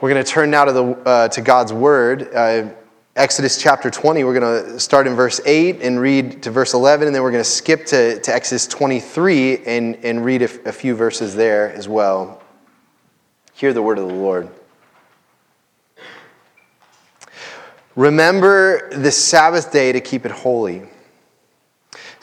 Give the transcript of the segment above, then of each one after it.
We're going to turn now to, the, uh, to God's Word. Uh, Exodus chapter 20, we're going to start in verse 8 and read to verse 11, and then we're going to skip to, to Exodus 23 and, and read a, a few verses there as well. Hear the word of the Lord. Remember the Sabbath day to keep it holy.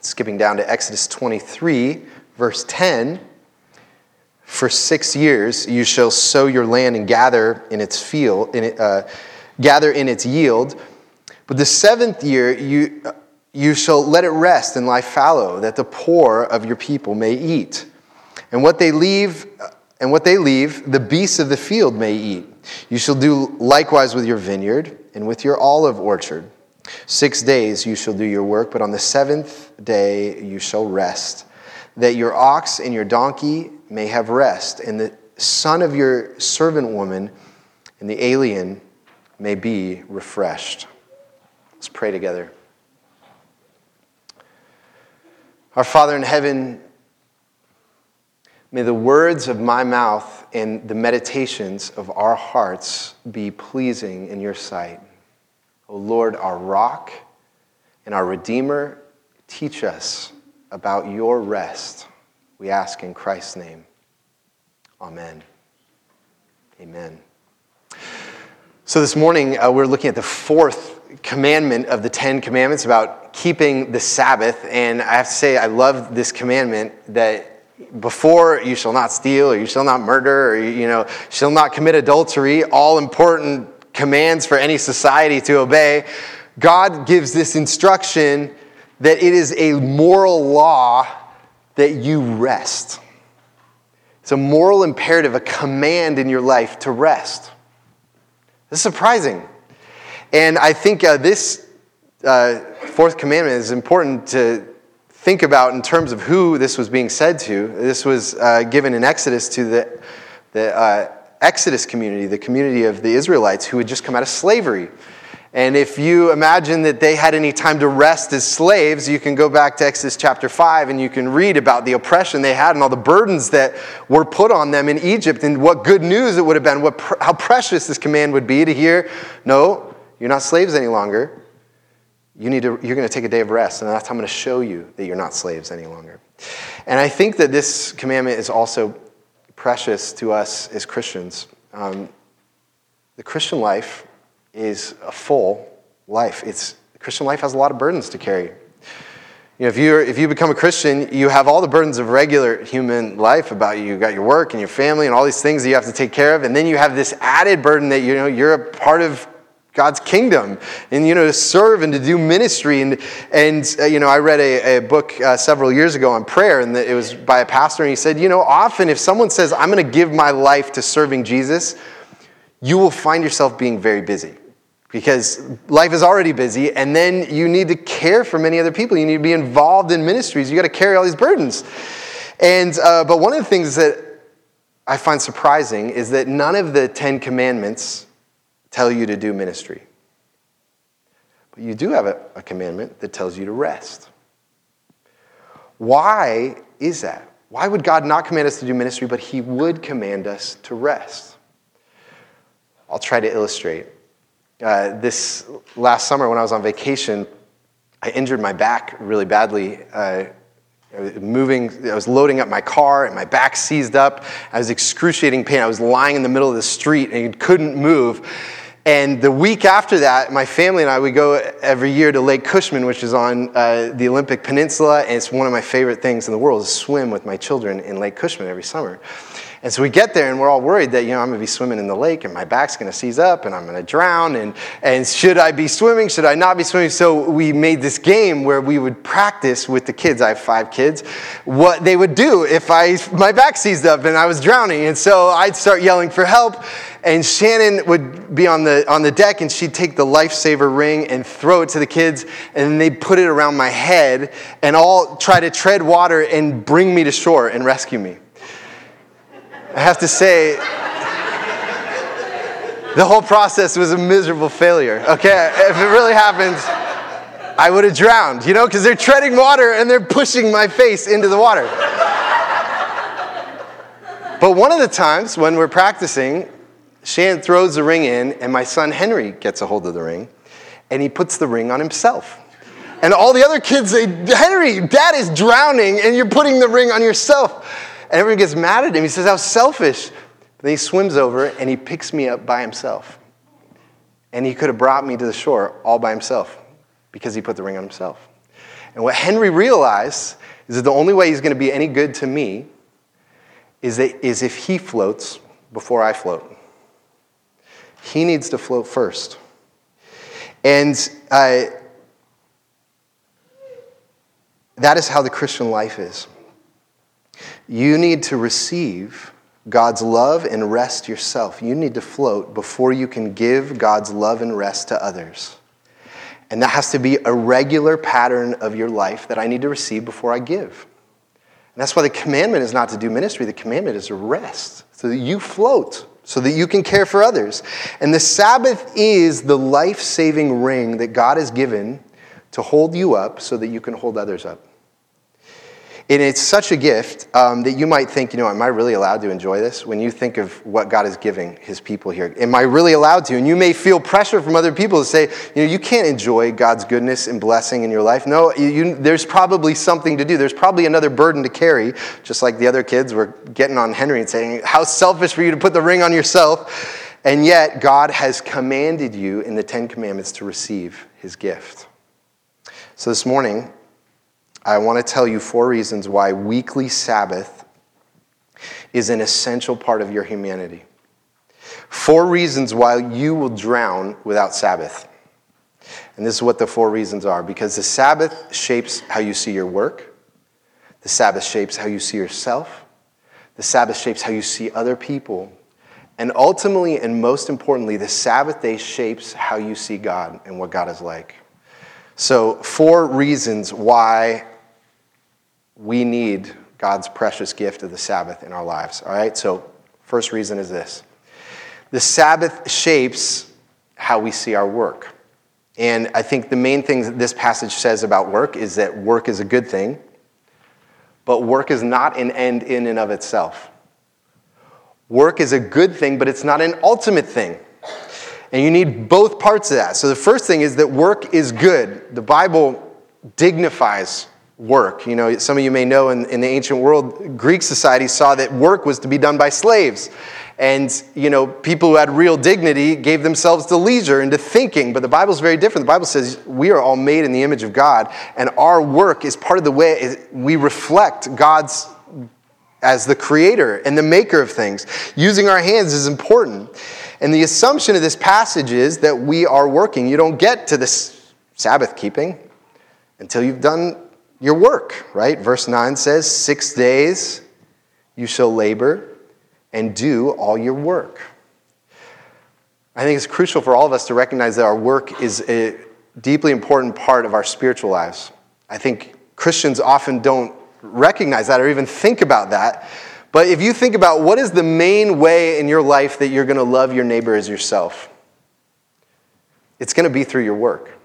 Skipping down to Exodus 23, verse 10. For six years you shall sow your land and gather in its field, in it, uh, gather in its yield. But the seventh year you, uh, you shall let it rest and lie fallow, that the poor of your people may eat. And what they leave, uh, and what they leave, the beasts of the field may eat. You shall do likewise with your vineyard and with your olive orchard. Six days you shall do your work, but on the seventh day you shall rest, that your ox and your donkey may have rest, and the son of your servant woman and the alien may be refreshed. Let's pray together. Our Father in heaven, may the words of my mouth and the meditations of our hearts be pleasing in your sight. O Lord, our rock and our Redeemer, teach us about your rest. We ask in Christ's name. Amen. Amen. So this morning, uh, we're looking at the fourth commandment of the Ten Commandments about keeping the Sabbath. And I have to say, I love this commandment that before you shall not steal or you shall not murder or you know shall not commit adultery all important commands for any society to obey, God gives this instruction that it is a moral law that you rest. It's a moral imperative, a command in your life to rest. This is surprising. And I think uh, this uh, fourth commandment is important to think about in terms of who this was being said to. This was uh, given in Exodus to the, the uh, Exodus community, the community of the Israelites who had just come out of slavery. And if you imagine that they had any time to rest as slaves, you can go back to Exodus chapter 5 and you can read about the oppression they had and all the burdens that were put on them in Egypt and what good news it would have been, what, how precious this command would be to hear no, you're not slaves any longer. You need to, you're going to take a day of rest, and that's how I'm going to show you that you're not slaves any longer. And I think that this commandment is also precious to us as Christians. Um, the Christian life is a full life. It's, Christian life has a lot of burdens to carry. You know, if, you if you become a Christian, you have all the burdens of regular human life about you. You've got your work and your family and all these things that you have to take care of. And then you have this added burden that, you know, you're a part of God's kingdom and, you know, to serve and to do ministry. And, and uh, you know, I read a, a book uh, several years ago on prayer, and it was by a pastor, and he said, you know, often if someone says, I'm going to give my life to serving Jesus, you will find yourself being very busy because life is already busy, and then you need to care for many other people. You need to be involved in ministries. You got to carry all these burdens. And, uh, but one of the things that I find surprising is that none of the Ten Commandments tell you to do ministry. But you do have a, a commandment that tells you to rest. Why is that? Why would God not command us to do ministry, but He would command us to rest? I'll try to illustrate. Uh, this last summer, when I was on vacation, I injured my back really badly. Uh, I was moving, I was loading up my car and my back seized up. I was excruciating pain. I was lying in the middle of the street and couldn't move. And the week after that, my family and I, we go every year to Lake Cushman, which is on uh, the Olympic Peninsula. And it's one of my favorite things in the world is swim with my children in Lake Cushman every summer. And so we get there and we're all worried that, you know, I'm going to be swimming in the lake and my back's going to seize up and I'm going to drown. And, and should I be swimming? Should I not be swimming? So we made this game where we would practice with the kids. I have five kids. What they would do if I, my back seized up and I was drowning. And so I'd start yelling for help. And Shannon would be on the, on the deck and she'd take the lifesaver ring and throw it to the kids. And they'd put it around my head and all try to tread water and bring me to shore and rescue me. I have to say, the whole process was a miserable failure. Okay, if it really happened, I would have drowned, you know, because they're treading water and they're pushing my face into the water. But one of the times when we're practicing, Shan throws the ring in, and my son Henry gets a hold of the ring, and he puts the ring on himself. And all the other kids say, Henry, dad is drowning, and you're putting the ring on yourself. And everyone gets mad at him. He says, How selfish. But then he swims over and he picks me up by himself. And he could have brought me to the shore all by himself because he put the ring on himself. And what Henry realized is that the only way he's going to be any good to me is, that, is if he floats before I float. He needs to float first. And uh, that is how the Christian life is. You need to receive God's love and rest yourself. You need to float before you can give God's love and rest to others. And that has to be a regular pattern of your life that I need to receive before I give. And that's why the commandment is not to do ministry, the commandment is to rest, so that you float, so that you can care for others. And the Sabbath is the life saving ring that God has given to hold you up so that you can hold others up. And it's such a gift um, that you might think, you know, am I really allowed to enjoy this? When you think of what God is giving his people here, am I really allowed to? And you may feel pressure from other people to say, you know, you can't enjoy God's goodness and blessing in your life. No, you, you, there's probably something to do. There's probably another burden to carry, just like the other kids were getting on Henry and saying, how selfish for you to put the ring on yourself. And yet, God has commanded you in the Ten Commandments to receive his gift. So this morning, I want to tell you four reasons why weekly Sabbath is an essential part of your humanity. Four reasons why you will drown without Sabbath. And this is what the four reasons are because the Sabbath shapes how you see your work, the Sabbath shapes how you see yourself, the Sabbath shapes how you see other people, and ultimately and most importantly, the Sabbath day shapes how you see God and what God is like. So, four reasons why we need God's precious gift of the Sabbath in our lives. All right? So, first reason is this the Sabbath shapes how we see our work. And I think the main thing that this passage says about work is that work is a good thing, but work is not an end in and of itself. Work is a good thing, but it's not an ultimate thing. And you need both parts of that. So the first thing is that work is good. The Bible dignifies work. You know, some of you may know in, in the ancient world, Greek society saw that work was to be done by slaves. And, you know, people who had real dignity gave themselves to leisure and to thinking. But the Bible is very different. The Bible says we are all made in the image of God, and our work is part of the way we reflect God's as the creator and the maker of things. Using our hands is important. And the assumption of this passage is that we are working. You don't get to this Sabbath keeping until you've done your work, right? Verse 9 says, Six days you shall labor and do all your work. I think it's crucial for all of us to recognize that our work is a deeply important part of our spiritual lives. I think Christians often don't recognize that or even think about that. But if you think about what is the main way in your life that you're going to love your neighbor as yourself, it's going to be through your work.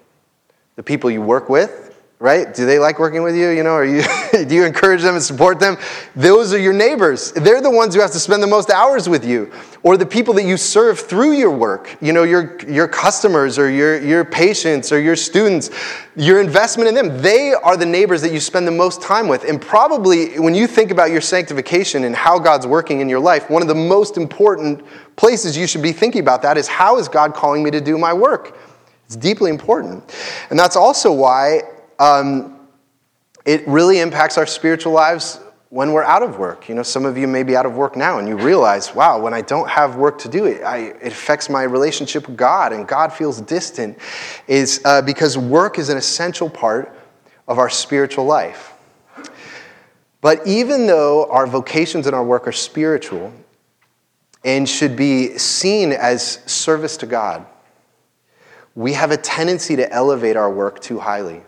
The people you work with, right? Do they like working with you? You know, are you, do you encourage them and support them? Those are your neighbors. They're the ones who have to spend the most hours with you. Or the people that you serve through your work, you know, your, your customers or your, your patients or your students, your investment in them. They are the neighbors that you spend the most time with. And probably when you think about your sanctification and how God's working in your life, one of the most important places you should be thinking about that is how is God calling me to do my work? It's deeply important. And that's also why um, it really impacts our spiritual lives when we're out of work. You know, some of you may be out of work now and you realize, wow, when I don't have work to do, it, I, it affects my relationship with God and God feels distant, is uh, because work is an essential part of our spiritual life. But even though our vocations and our work are spiritual and should be seen as service to God, we have a tendency to elevate our work too highly.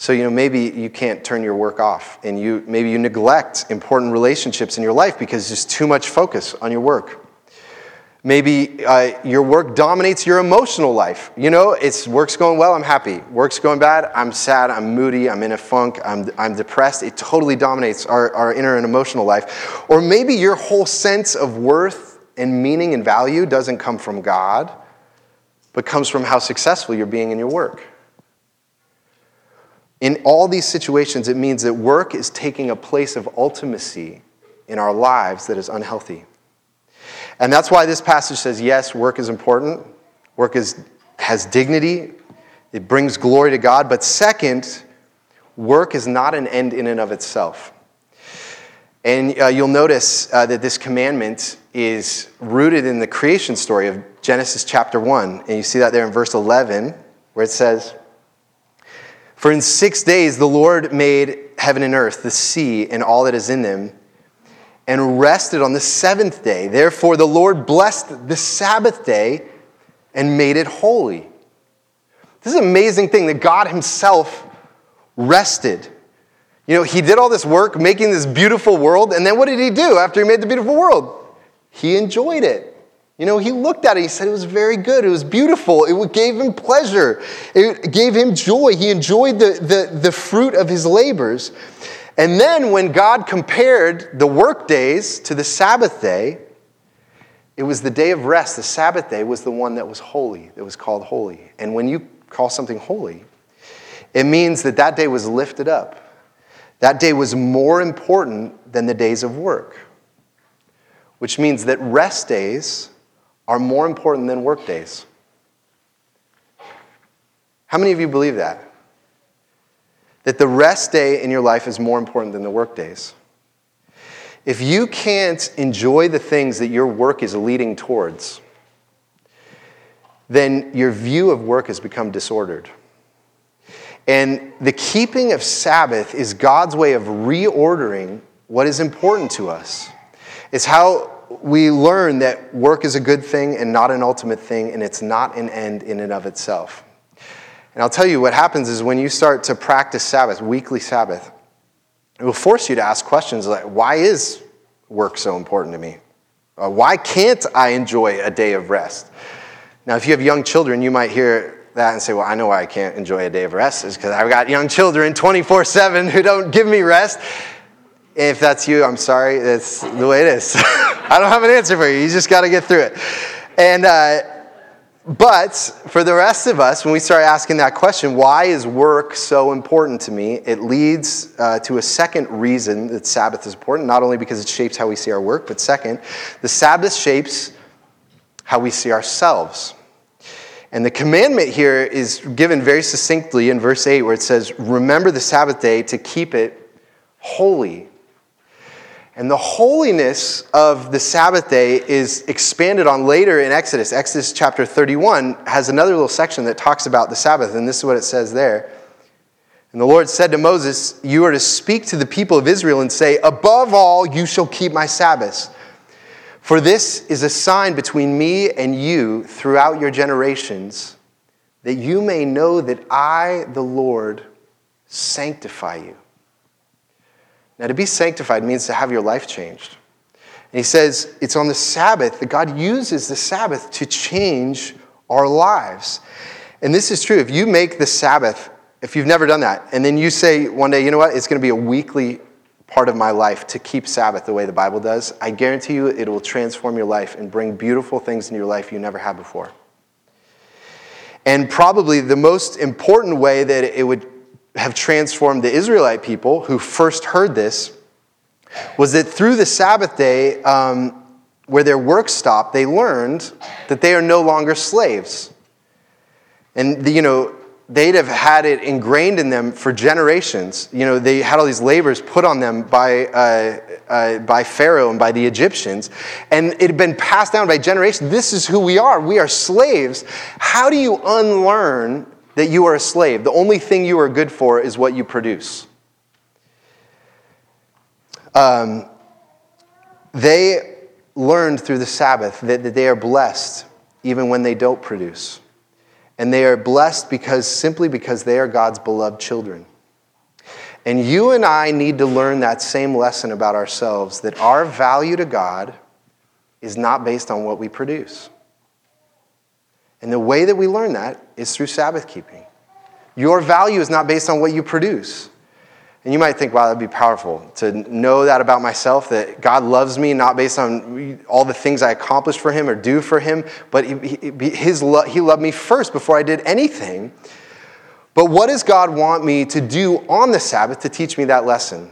So, you know, maybe you can't turn your work off and you maybe you neglect important relationships in your life because there's too much focus on your work. Maybe uh, your work dominates your emotional life. You know, it's work's going well, I'm happy. Work's going bad, I'm sad, I'm moody, I'm in a funk, I'm, I'm depressed. It totally dominates our, our inner and emotional life. Or maybe your whole sense of worth and meaning and value doesn't come from God, but comes from how successful you're being in your work. In all these situations, it means that work is taking a place of ultimacy in our lives that is unhealthy. And that's why this passage says yes, work is important, work is, has dignity, it brings glory to God. But second, work is not an end in and of itself. And uh, you'll notice uh, that this commandment is rooted in the creation story of Genesis chapter 1. And you see that there in verse 11, where it says, For in six days the Lord made heaven and earth, the sea, and all that is in them, and rested on the seventh day. Therefore the Lord blessed the Sabbath day and made it holy. This is an amazing thing that God Himself rested. You know, He did all this work making this beautiful world, and then what did He do after He made the beautiful world? He enjoyed it. You know, he looked at it, he said it was very good, it was beautiful, it gave him pleasure, it gave him joy. He enjoyed the, the, the fruit of his labors. And then when God compared the work days to the Sabbath day, it was the day of rest. The Sabbath day was the one that was holy, that was called holy. And when you call something holy, it means that that day was lifted up. That day was more important than the days of work which means that rest days are more important than work days. How many of you believe that? That the rest day in your life is more important than the work days. If you can't enjoy the things that your work is leading towards, then your view of work has become disordered. And the keeping of Sabbath is God's way of reordering what is important to us. It's how we learn that work is a good thing and not an ultimate thing, and it's not an end in and of itself. And I'll tell you what happens is when you start to practice Sabbath, weekly Sabbath, it will force you to ask questions like, why is work so important to me? Uh, why can't I enjoy a day of rest? Now, if you have young children, you might hear that and say, well, I know why I can't enjoy a day of rest is because I've got young children 24 7 who don't give me rest. If that's you, I'm sorry. That's the way it is. I don't have an answer for you. You just got to get through it. And, uh, but for the rest of us, when we start asking that question, why is work so important to me? It leads uh, to a second reason that Sabbath is important, not only because it shapes how we see our work, but second, the Sabbath shapes how we see ourselves. And the commandment here is given very succinctly in verse 8, where it says, Remember the Sabbath day to keep it holy. And the holiness of the Sabbath day is expanded on later in Exodus. Exodus chapter 31 has another little section that talks about the Sabbath, and this is what it says there. And the Lord said to Moses, You are to speak to the people of Israel and say, Above all, you shall keep my Sabbaths. For this is a sign between me and you throughout your generations, that you may know that I, the Lord, sanctify you. Now, to be sanctified means to have your life changed. And he says it's on the Sabbath that God uses the Sabbath to change our lives. And this is true. If you make the Sabbath, if you've never done that, and then you say one day, you know what, it's going to be a weekly part of my life to keep Sabbath the way the Bible does, I guarantee you it will transform your life and bring beautiful things into your life you never had before. And probably the most important way that it would have transformed the Israelite people who first heard this was that through the Sabbath day, um, where their work stopped, they learned that they are no longer slaves. And, you know, they'd have had it ingrained in them for generations. You know, they had all these labors put on them by, uh, uh, by Pharaoh and by the Egyptians, and it had been passed down by generations. This is who we are. We are slaves. How do you unlearn that you are a slave? The only thing you are good for is what you produce. Um, they learned through the Sabbath that, that they are blessed even when they don't produce. And they are blessed because simply because they are God's beloved children. And you and I need to learn that same lesson about ourselves that our value to God is not based on what we produce. And the way that we learn that is through Sabbath keeping. Your value is not based on what you produce. And you might think, wow, that'd be powerful to know that about myself, that God loves me not based on all the things I accomplish for Him or do for Him, but He, his lo- he loved me first before I did anything. But what does God want me to do on the Sabbath to teach me that lesson?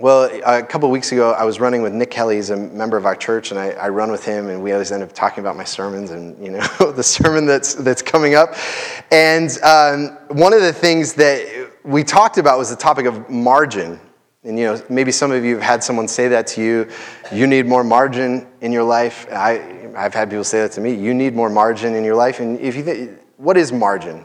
Well, a couple weeks ago, I was running with Nick Kelly. He's a member of our church, and I, I, run with him, and we always end up talking about my sermons and, you know, the sermon that's, that's coming up. And um, one of the things that we talked about was the topic of margin. And, you know, maybe some of you have had someone say that to you. You need more margin in your life. I, I've had people say that to me. You need more margin in your life. And if you think, what is margin?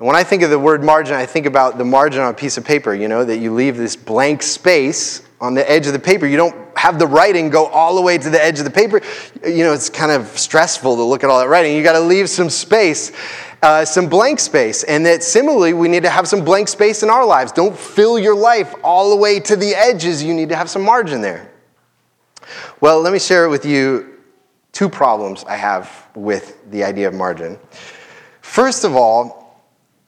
And when I think of the word margin, I think about the margin on a piece of paper, you know, that you leave this blank space on the edge of the paper. You don't have the writing go all the way to the edge of the paper. You know, it's kind of stressful to look at all that writing. You got to leave some space, uh, some blank space. And that similarly, we need to have some blank space in our lives. Don't fill your life all the way to the edges. You need to have some margin there. Well, let me share with you two problems I have with the idea of margin. First of all,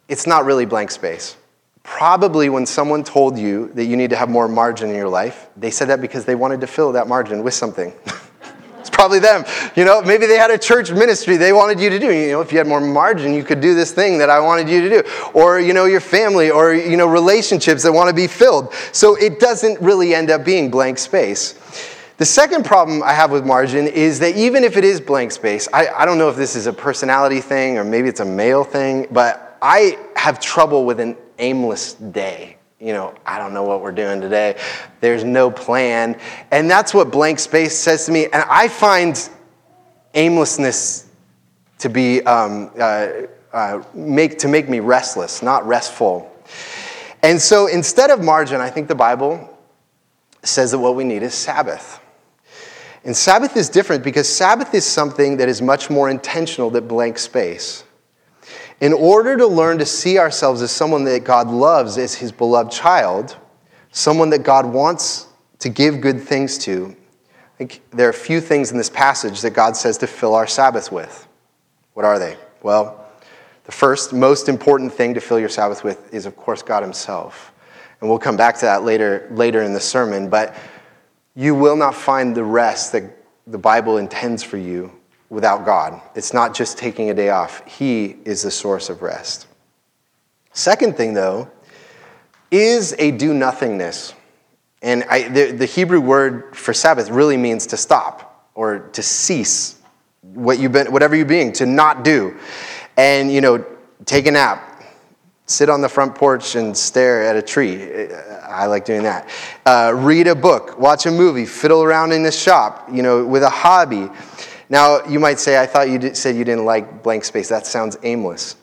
it's not really blank space. Probably when someone told you that you need to have more margin in your life, they said that because they wanted to fill that margin with something. it's probably them. You know, maybe they had a church ministry they wanted you to do. You know, if you had more margin, you could do this thing that I wanted you to do. Or, you know, your family or, you know, relationships that want to be filled. So it doesn't really end up being blank space. The second problem I have with margin is that even if it is blank space, I, I don't know if this is a personality thing or maybe it's a male thing, but I have trouble with an aimless day. You know, I don't know what we're doing today. There's no plan. And that's what blank space says to me. And I find aimlessness to be um, uh, uh, make to make me restless, not restful. And so instead of margin, I think the Bible says that what we need is Sabbath. And Sabbath is different because Sabbath is something that is much more intentional than blank space. In order to learn to see ourselves as someone that God loves as his beloved child, someone that God wants to give good things to, I think there are a few things in this passage that God says to fill our Sabbath with. What are they? Well, the first, most important thing to fill your Sabbath with is, of course, God Himself. And we'll come back to that later, later in the sermon. But you will not find the rest that the Bible intends for you without God. It's not just taking a day off, He is the source of rest. Second thing, though, is a do nothingness. And I, the, the Hebrew word for Sabbath really means to stop or to cease what you've been, whatever you're being, to not do. And, you know, take a nap, sit on the front porch and stare at a tree. I like doing that. Uh, read a book, watch a movie, fiddle around in the shop, you know, with a hobby. Now, you might say, I thought you said you didn't like blank space. That sounds aimless.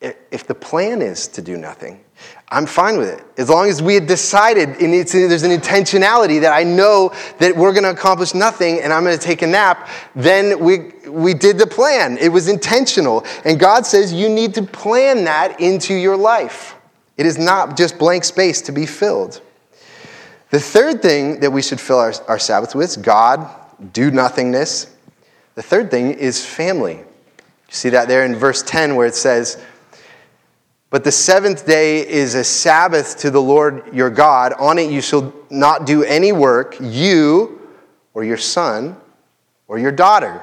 If the plan is to do nothing, I'm fine with it. As long as we had decided, and there's an intentionality that I know that we're going to accomplish nothing and I'm going to take a nap, then we, we did the plan. It was intentional. And God says you need to plan that into your life. It is not just blank space to be filled. The third thing that we should fill our, our Sabbath with is God, do nothingness, the third thing is family. You see that there in verse 10 where it says, But the seventh day is a Sabbath to the Lord your God. On it you shall not do any work, you or your son or your daughter.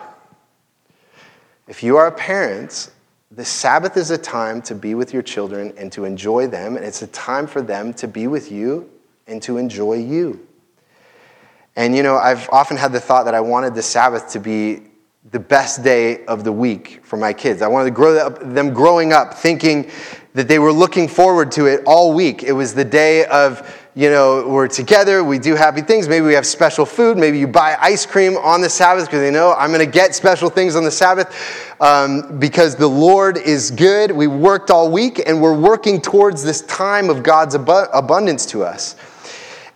If you are a parent, the Sabbath is a time to be with your children and to enjoy them, and it's a time for them to be with you and to enjoy you. And you know, I've often had the thought that I wanted the Sabbath to be the best day of the week for my kids. I wanted to grow up, them growing up thinking that they were looking forward to it all week. It was the day of, you know, we're together, we do happy things. Maybe we have special food. Maybe you buy ice cream on the Sabbath because they know I'm going to get special things on the Sabbath um, because the Lord is good. We worked all week and we're working towards this time of God's ab- abundance to us.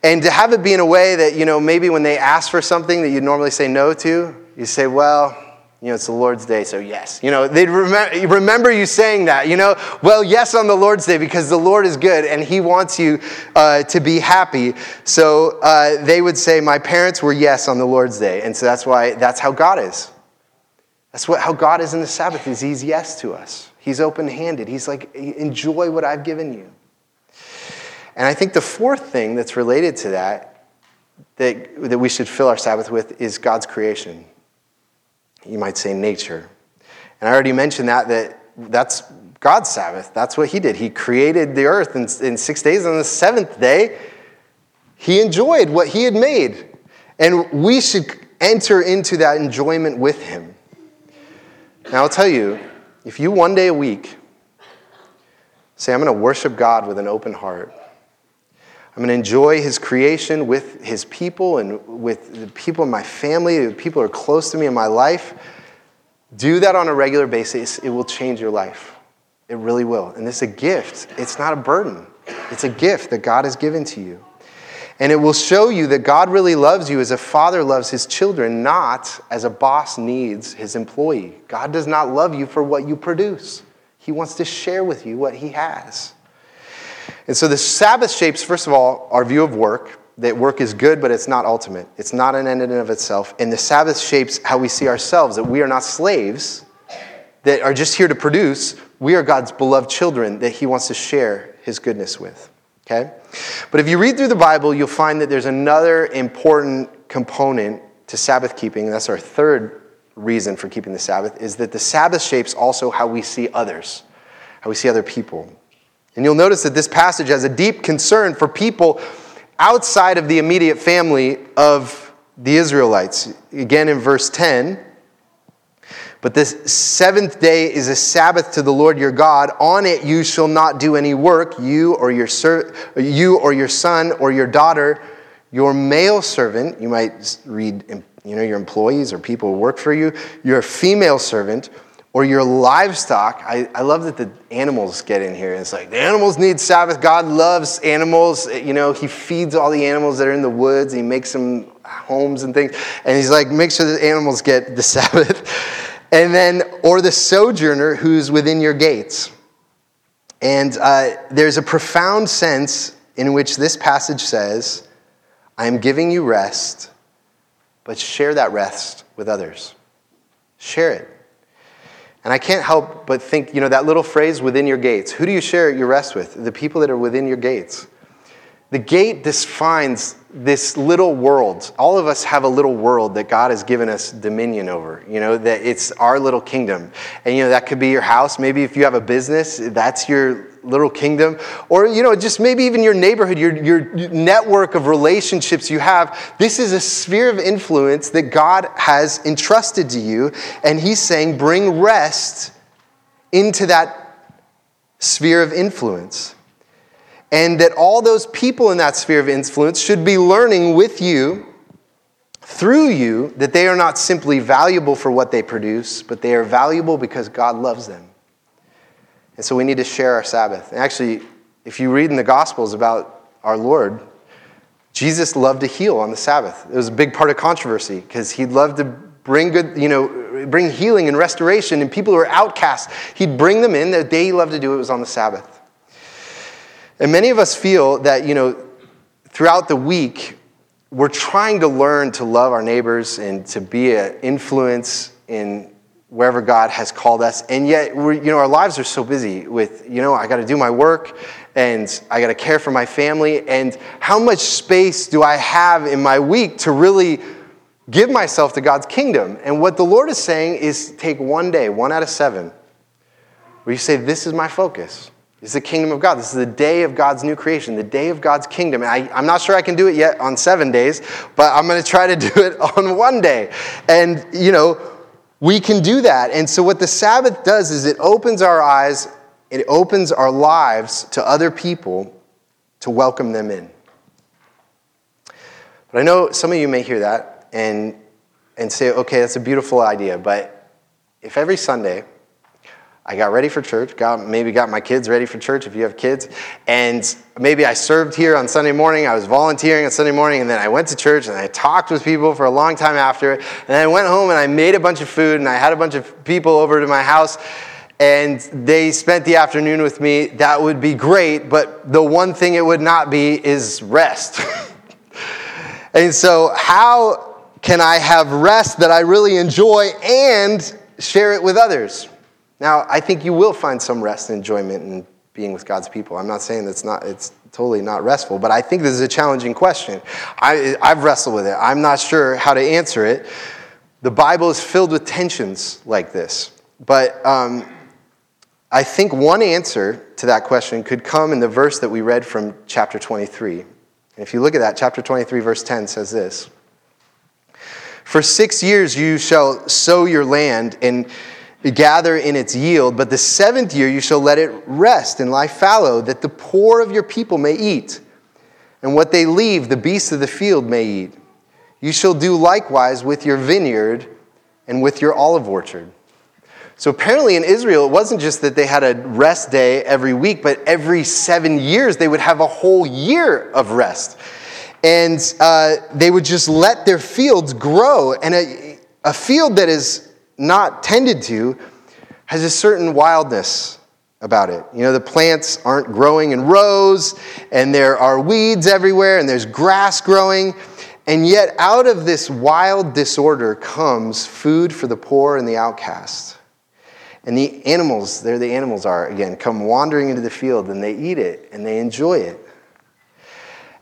And to have it be in a way that, you know, maybe when they ask for something that you'd normally say no to, you say, well, you know, it's the Lord's day, so yes. You know, they'd remember, remember you saying that, you know, well, yes on the Lord's day because the Lord is good and He wants you uh, to be happy. So uh, they would say, my parents were yes on the Lord's day. And so that's why, that's how God is. That's what, how God is in the Sabbath, is He's yes to us. He's open handed. He's like, enjoy what I've given you. And I think the fourth thing that's related to that, that, that we should fill our Sabbath with, is God's creation you might say nature. And I already mentioned that, that that's God's Sabbath. That's what He did. He created the earth in, in six days. On the seventh day, He enjoyed what He had made. And we should enter into that enjoyment with Him. Now, I'll tell you, if you one day a week say, I'm going to worship God with an open heart, I'm going to enjoy his creation with his people and with the people in my family, the people who are close to me in my life. Do that on a regular basis. It will change your life. It really will. And it's a gift, it's not a burden. It's a gift that God has given to you. And it will show you that God really loves you as a father loves his children, not as a boss needs his employee. God does not love you for what you produce, He wants to share with you what He has. And so the Sabbath shapes, first of all, our view of work, that work is good, but it's not ultimate. It's not an end in and of itself. And the Sabbath shapes how we see ourselves, that we are not slaves that are just here to produce. We are God's beloved children that He wants to share His goodness with. Okay? But if you read through the Bible, you'll find that there's another important component to Sabbath keeping. That's our third reason for keeping the Sabbath, is that the Sabbath shapes also how we see others, how we see other people. And you'll notice that this passage has a deep concern for people outside of the immediate family of the Israelites. Again, in verse 10, but this seventh day is a Sabbath to the Lord your God. On it you shall not do any work, you or your, ser- you or your son or your daughter, your male servant, you might read you know, your employees or people who work for you, your female servant, or your livestock. I, I love that the animals get in here. It's like the animals need Sabbath. God loves animals. You know, He feeds all the animals that are in the woods. He makes them homes and things. And He's like, make sure the animals get the Sabbath. And then, or the sojourner who's within your gates. And uh, there's a profound sense in which this passage says, I am giving you rest, but share that rest with others. Share it. And I can't help but think, you know, that little phrase within your gates. Who do you share your rest with? The people that are within your gates. The gate defines this little world. All of us have a little world that God has given us dominion over, you know, that it's our little kingdom. And, you know, that could be your house. Maybe if you have a business, that's your little kingdom. Or, you know, just maybe even your neighborhood, your, your network of relationships you have. This is a sphere of influence that God has entrusted to you. And He's saying, bring rest into that sphere of influence. And that all those people in that sphere of influence should be learning with you, through you, that they are not simply valuable for what they produce, but they are valuable because God loves them. And so we need to share our Sabbath. And actually, if you read in the Gospels about our Lord, Jesus loved to heal on the Sabbath. It was a big part of controversy because he loved to bring good, you know, bring healing and restoration and people who are outcasts. He'd bring them in. The day he loved to do it was on the Sabbath. And many of us feel that, you know, throughout the week, we're trying to learn to love our neighbors and to be an influence in wherever God has called us. And yet, you know, our lives are so busy with, you know, I got to do my work and I got to care for my family. And how much space do I have in my week to really give myself to God's kingdom? And what the Lord is saying is take one day, one out of seven, where you say, This is my focus. This is the kingdom of God. This is the day of God's new creation, the day of God's kingdom. I, I'm not sure I can do it yet on seven days, but I'm going to try to do it on one day. And, you know, we can do that. And so, what the Sabbath does is it opens our eyes, it opens our lives to other people to welcome them in. But I know some of you may hear that and, and say, okay, that's a beautiful idea, but if every Sunday I got ready for church, got, maybe got my kids ready for church if you have kids. And maybe I served here on Sunday morning, I was volunteering on Sunday morning, and then I went to church and I talked with people for a long time after. And then I went home and I made a bunch of food and I had a bunch of people over to my house and they spent the afternoon with me. That would be great, but the one thing it would not be is rest. and so, how can I have rest that I really enjoy and share it with others? Now, I think you will find some rest and enjoyment in being with God's people. I'm not saying that's not, it's totally not restful, but I think this is a challenging question. I, I've wrestled with it. I'm not sure how to answer it. The Bible is filled with tensions like this. But um, I think one answer to that question could come in the verse that we read from chapter 23. And if you look at that, chapter 23, verse 10 says this For six years you shall sow your land and gather in its yield, but the seventh year you shall let it rest and lie fallow, that the poor of your people may eat, and what they leave, the beasts of the field may eat. You shall do likewise with your vineyard and with your olive orchard. So apparently in Israel, it wasn't just that they had a rest day every week, but every seven years they would have a whole year of rest. And uh, they would just let their fields grow. And a, a field that is not tended to has a certain wildness about it. You know, the plants aren't growing in rows, and there are weeds everywhere, and there's grass growing. And yet, out of this wild disorder comes food for the poor and the outcast. And the animals, there the animals are again, come wandering into the field and they eat it and they enjoy it.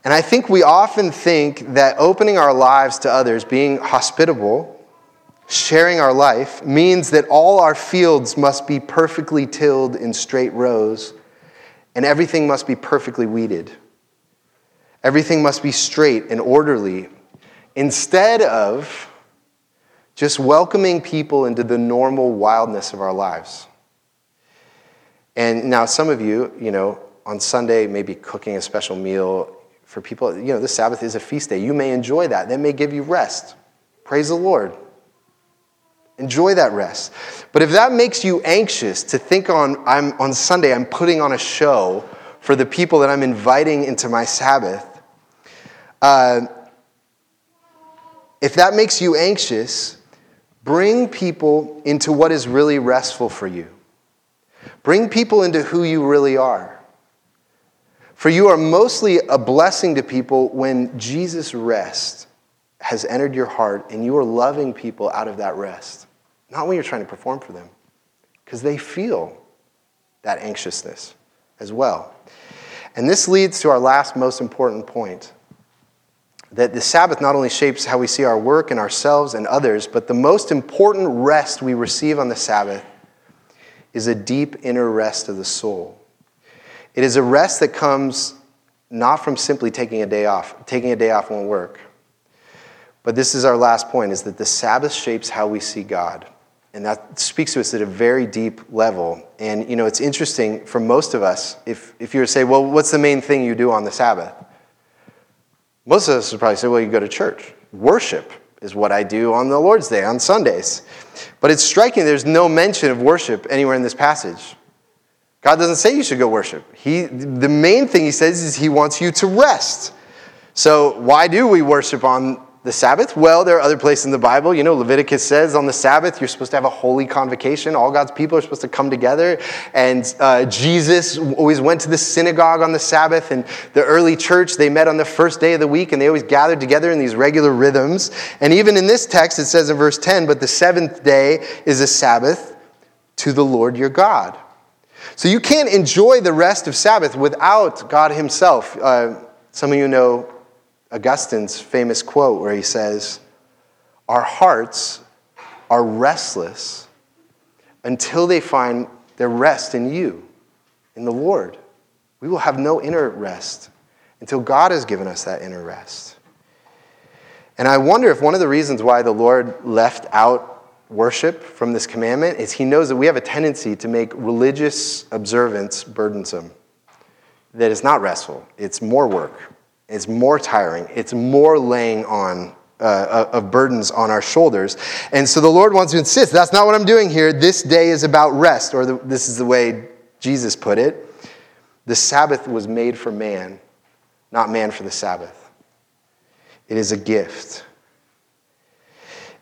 And I think we often think that opening our lives to others, being hospitable, sharing our life means that all our fields must be perfectly tilled in straight rows and everything must be perfectly weeded. Everything must be straight and orderly instead of just welcoming people into the normal wildness of our lives. And now, some of you, you know, on Sunday, maybe cooking a special meal for people. You know, the Sabbath is a feast day. You may enjoy that. That may give you rest. Praise the Lord. Enjoy that rest. But if that makes you anxious to think on, I'm, on Sunday, I'm putting on a show for the people that I'm inviting into my Sabbath, uh, if that makes you anxious, bring people into what is really restful for you. Bring people into who you really are. For you are mostly a blessing to people when Jesus' rest has entered your heart and you are loving people out of that rest. Not when you're trying to perform for them, because they feel that anxiousness as well. And this leads to our last most important point that the Sabbath not only shapes how we see our work and ourselves and others, but the most important rest we receive on the Sabbath is a deep inner rest of the soul. It is a rest that comes not from simply taking a day off. Taking a day off won't work. But this is our last point is that the Sabbath shapes how we see God. And that speaks to us at a very deep level. And you know, it's interesting for most of us, if, if you were to say, well, what's the main thing you do on the Sabbath? Most of us would probably say, well, you go to church. Worship is what I do on the Lord's Day, on Sundays. But it's striking, there's no mention of worship anywhere in this passage. God doesn't say you should go worship. He, the main thing he says is he wants you to rest. So, why do we worship on the Sabbath? Well, there are other places in the Bible. You know, Leviticus says on the Sabbath you're supposed to have a holy convocation. All God's people are supposed to come together. And uh, Jesus always went to the synagogue on the Sabbath. And the early church, they met on the first day of the week and they always gathered together in these regular rhythms. And even in this text, it says in verse 10, but the seventh day is a Sabbath to the Lord your God. So you can't enjoy the rest of Sabbath without God Himself. Uh, some of you know Augustine's famous quote where he says, Our hearts are restless until they find their rest in you, in the Lord. We will have no inner rest until God has given us that inner rest. And I wonder if one of the reasons why the Lord left out worship from this commandment is he knows that we have a tendency to make religious observance burdensome. That it's not restful, it's more work, it's more tiring, it's more laying on uh, of burdens on our shoulders. And so the Lord wants to insist that's not what I'm doing here. This day is about rest, or the, this is the way Jesus put it. The Sabbath was made for man, not man for the Sabbath. It is a gift.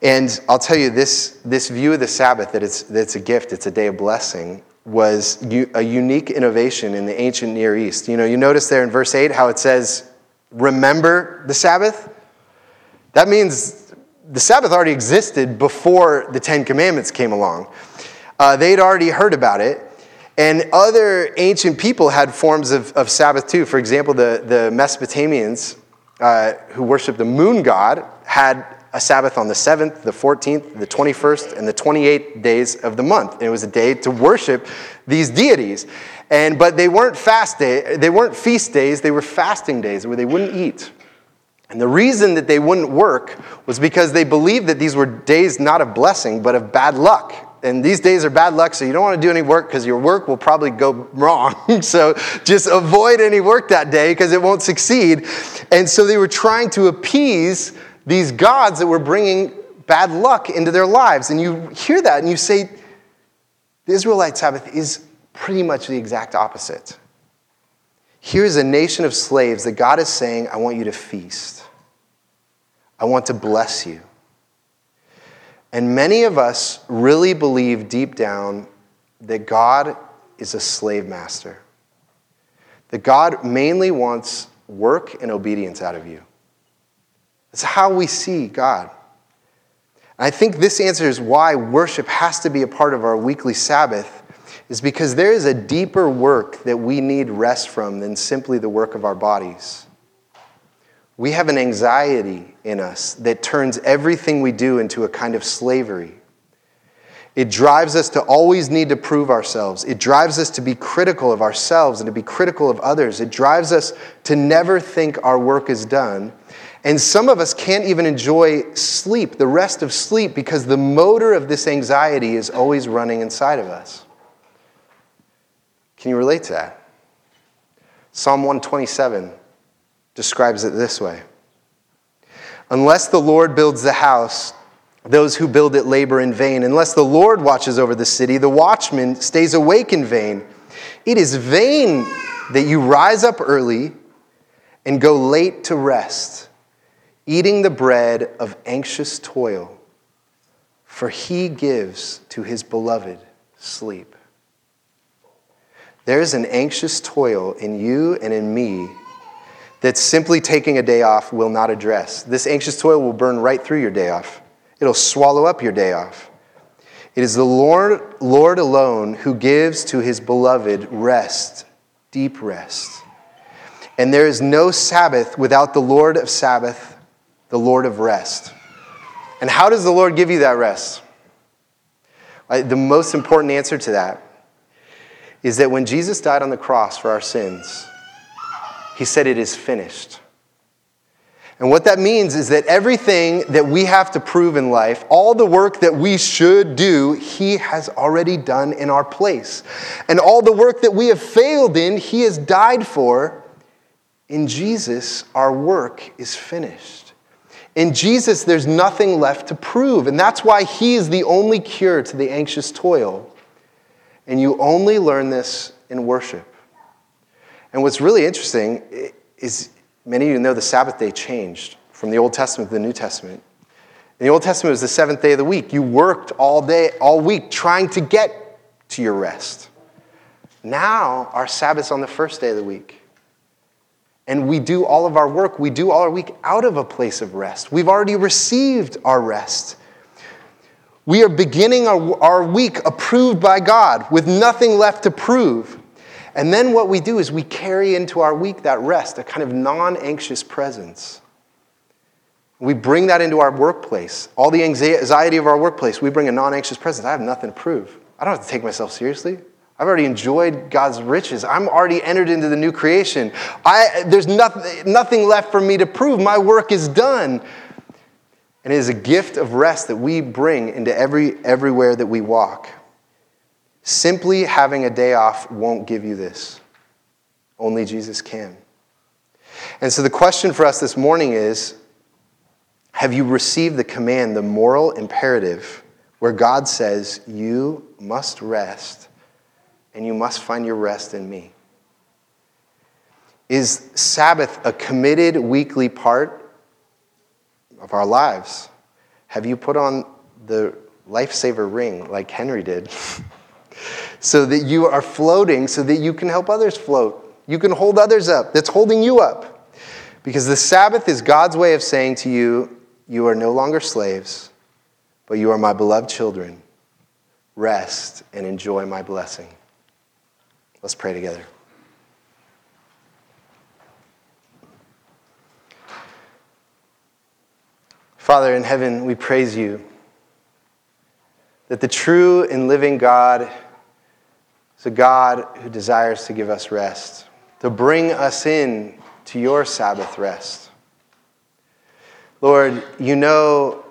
And I'll tell you, this, this view of the Sabbath, that it's, that it's a gift, it's a day of blessing, was a unique innovation in the ancient Near East. You know, you notice there in verse 8 how it says, remember the Sabbath? That means the Sabbath already existed before the Ten Commandments came along. Uh, they'd already heard about it. And other ancient people had forms of, of Sabbath too. For example, the, the Mesopotamians uh, who worshiped the moon god had a Sabbath on the 7th, the 14th, the 21st, and the 28th days of the month. And it was a day to worship these deities. And, but they weren't fast day, they weren't feast days, they were fasting days where they wouldn't eat. And the reason that they wouldn't work was because they believed that these were days not of blessing, but of bad luck. And these days are bad luck, so you don't want to do any work because your work will probably go wrong. so just avoid any work that day because it won't succeed. And so they were trying to appease these gods that were bringing bad luck into their lives. And you hear that and you say, the Israelite Sabbath is pretty much the exact opposite. Here's a nation of slaves that God is saying, I want you to feast. I want to bless you. And many of us really believe deep down that God is a slave master, that God mainly wants work and obedience out of you. That's how we see God. And I think this answers why worship has to be a part of our weekly Sabbath is because there is a deeper work that we need rest from than simply the work of our bodies. We have an anxiety in us that turns everything we do into a kind of slavery. It drives us to always need to prove ourselves. It drives us to be critical of ourselves and to be critical of others. It drives us to never think our work is done. And some of us can't even enjoy sleep, the rest of sleep, because the motor of this anxiety is always running inside of us. Can you relate to that? Psalm 127 describes it this way Unless the Lord builds the house, those who build it labor in vain. Unless the Lord watches over the city, the watchman stays awake in vain. It is vain that you rise up early and go late to rest, eating the bread of anxious toil, for he gives to his beloved sleep. There's an anxious toil in you and in me that simply taking a day off will not address. This anxious toil will burn right through your day off, it'll swallow up your day off. It is the Lord, Lord alone who gives to his beloved rest, deep rest. And there is no Sabbath without the Lord of Sabbath, the Lord of rest. And how does the Lord give you that rest? The most important answer to that is that when Jesus died on the cross for our sins, he said, It is finished. And what that means is that everything that we have to prove in life, all the work that we should do, He has already done in our place. And all the work that we have failed in, He has died for. In Jesus, our work is finished. In Jesus, there's nothing left to prove. And that's why He is the only cure to the anxious toil and you only learn this in worship. And what's really interesting is many of you know the Sabbath day changed from the Old Testament to the New Testament. In the Old Testament, it was the seventh day of the week. You worked all day, all week, trying to get to your rest. Now, our Sabbath's on the first day of the week. And we do all of our work, we do all our week out of a place of rest. We've already received our rest. We are beginning our, our week approved by God with nothing left to prove. And then what we do is we carry into our week that rest, a kind of non anxious presence. We bring that into our workplace. All the anxiety of our workplace, we bring a non anxious presence. I have nothing to prove. I don't have to take myself seriously. I've already enjoyed God's riches. I'm already entered into the new creation. I, there's nothing, nothing left for me to prove. My work is done. And it is a gift of rest that we bring into every, everywhere that we walk. Simply having a day off won't give you this. Only Jesus can. And so the question for us this morning is Have you received the command, the moral imperative, where God says, You must rest and you must find your rest in me? Is Sabbath a committed weekly part of our lives? Have you put on the lifesaver ring like Henry did? so that you are floating, so that you can help others float. You can hold others up. That's holding you up. Because the Sabbath is God's way of saying to you, You are no longer slaves, but you are my beloved children. Rest and enjoy my blessing. Let's pray together. Father in heaven, we praise you that the true and living God is a God who desires to give us rest, to bring us in to your Sabbath rest. Lord, you know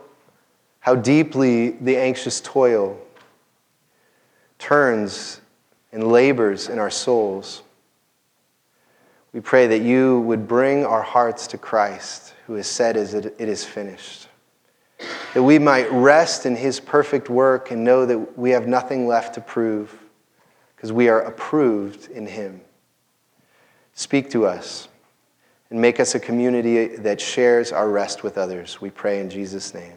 how deeply the anxious toil turns and labors in our souls. We pray that you would bring our hearts to Christ, who has said, It is finished. That we might rest in his perfect work and know that we have nothing left to prove because we are approved in him. Speak to us and make us a community that shares our rest with others. We pray in Jesus' name.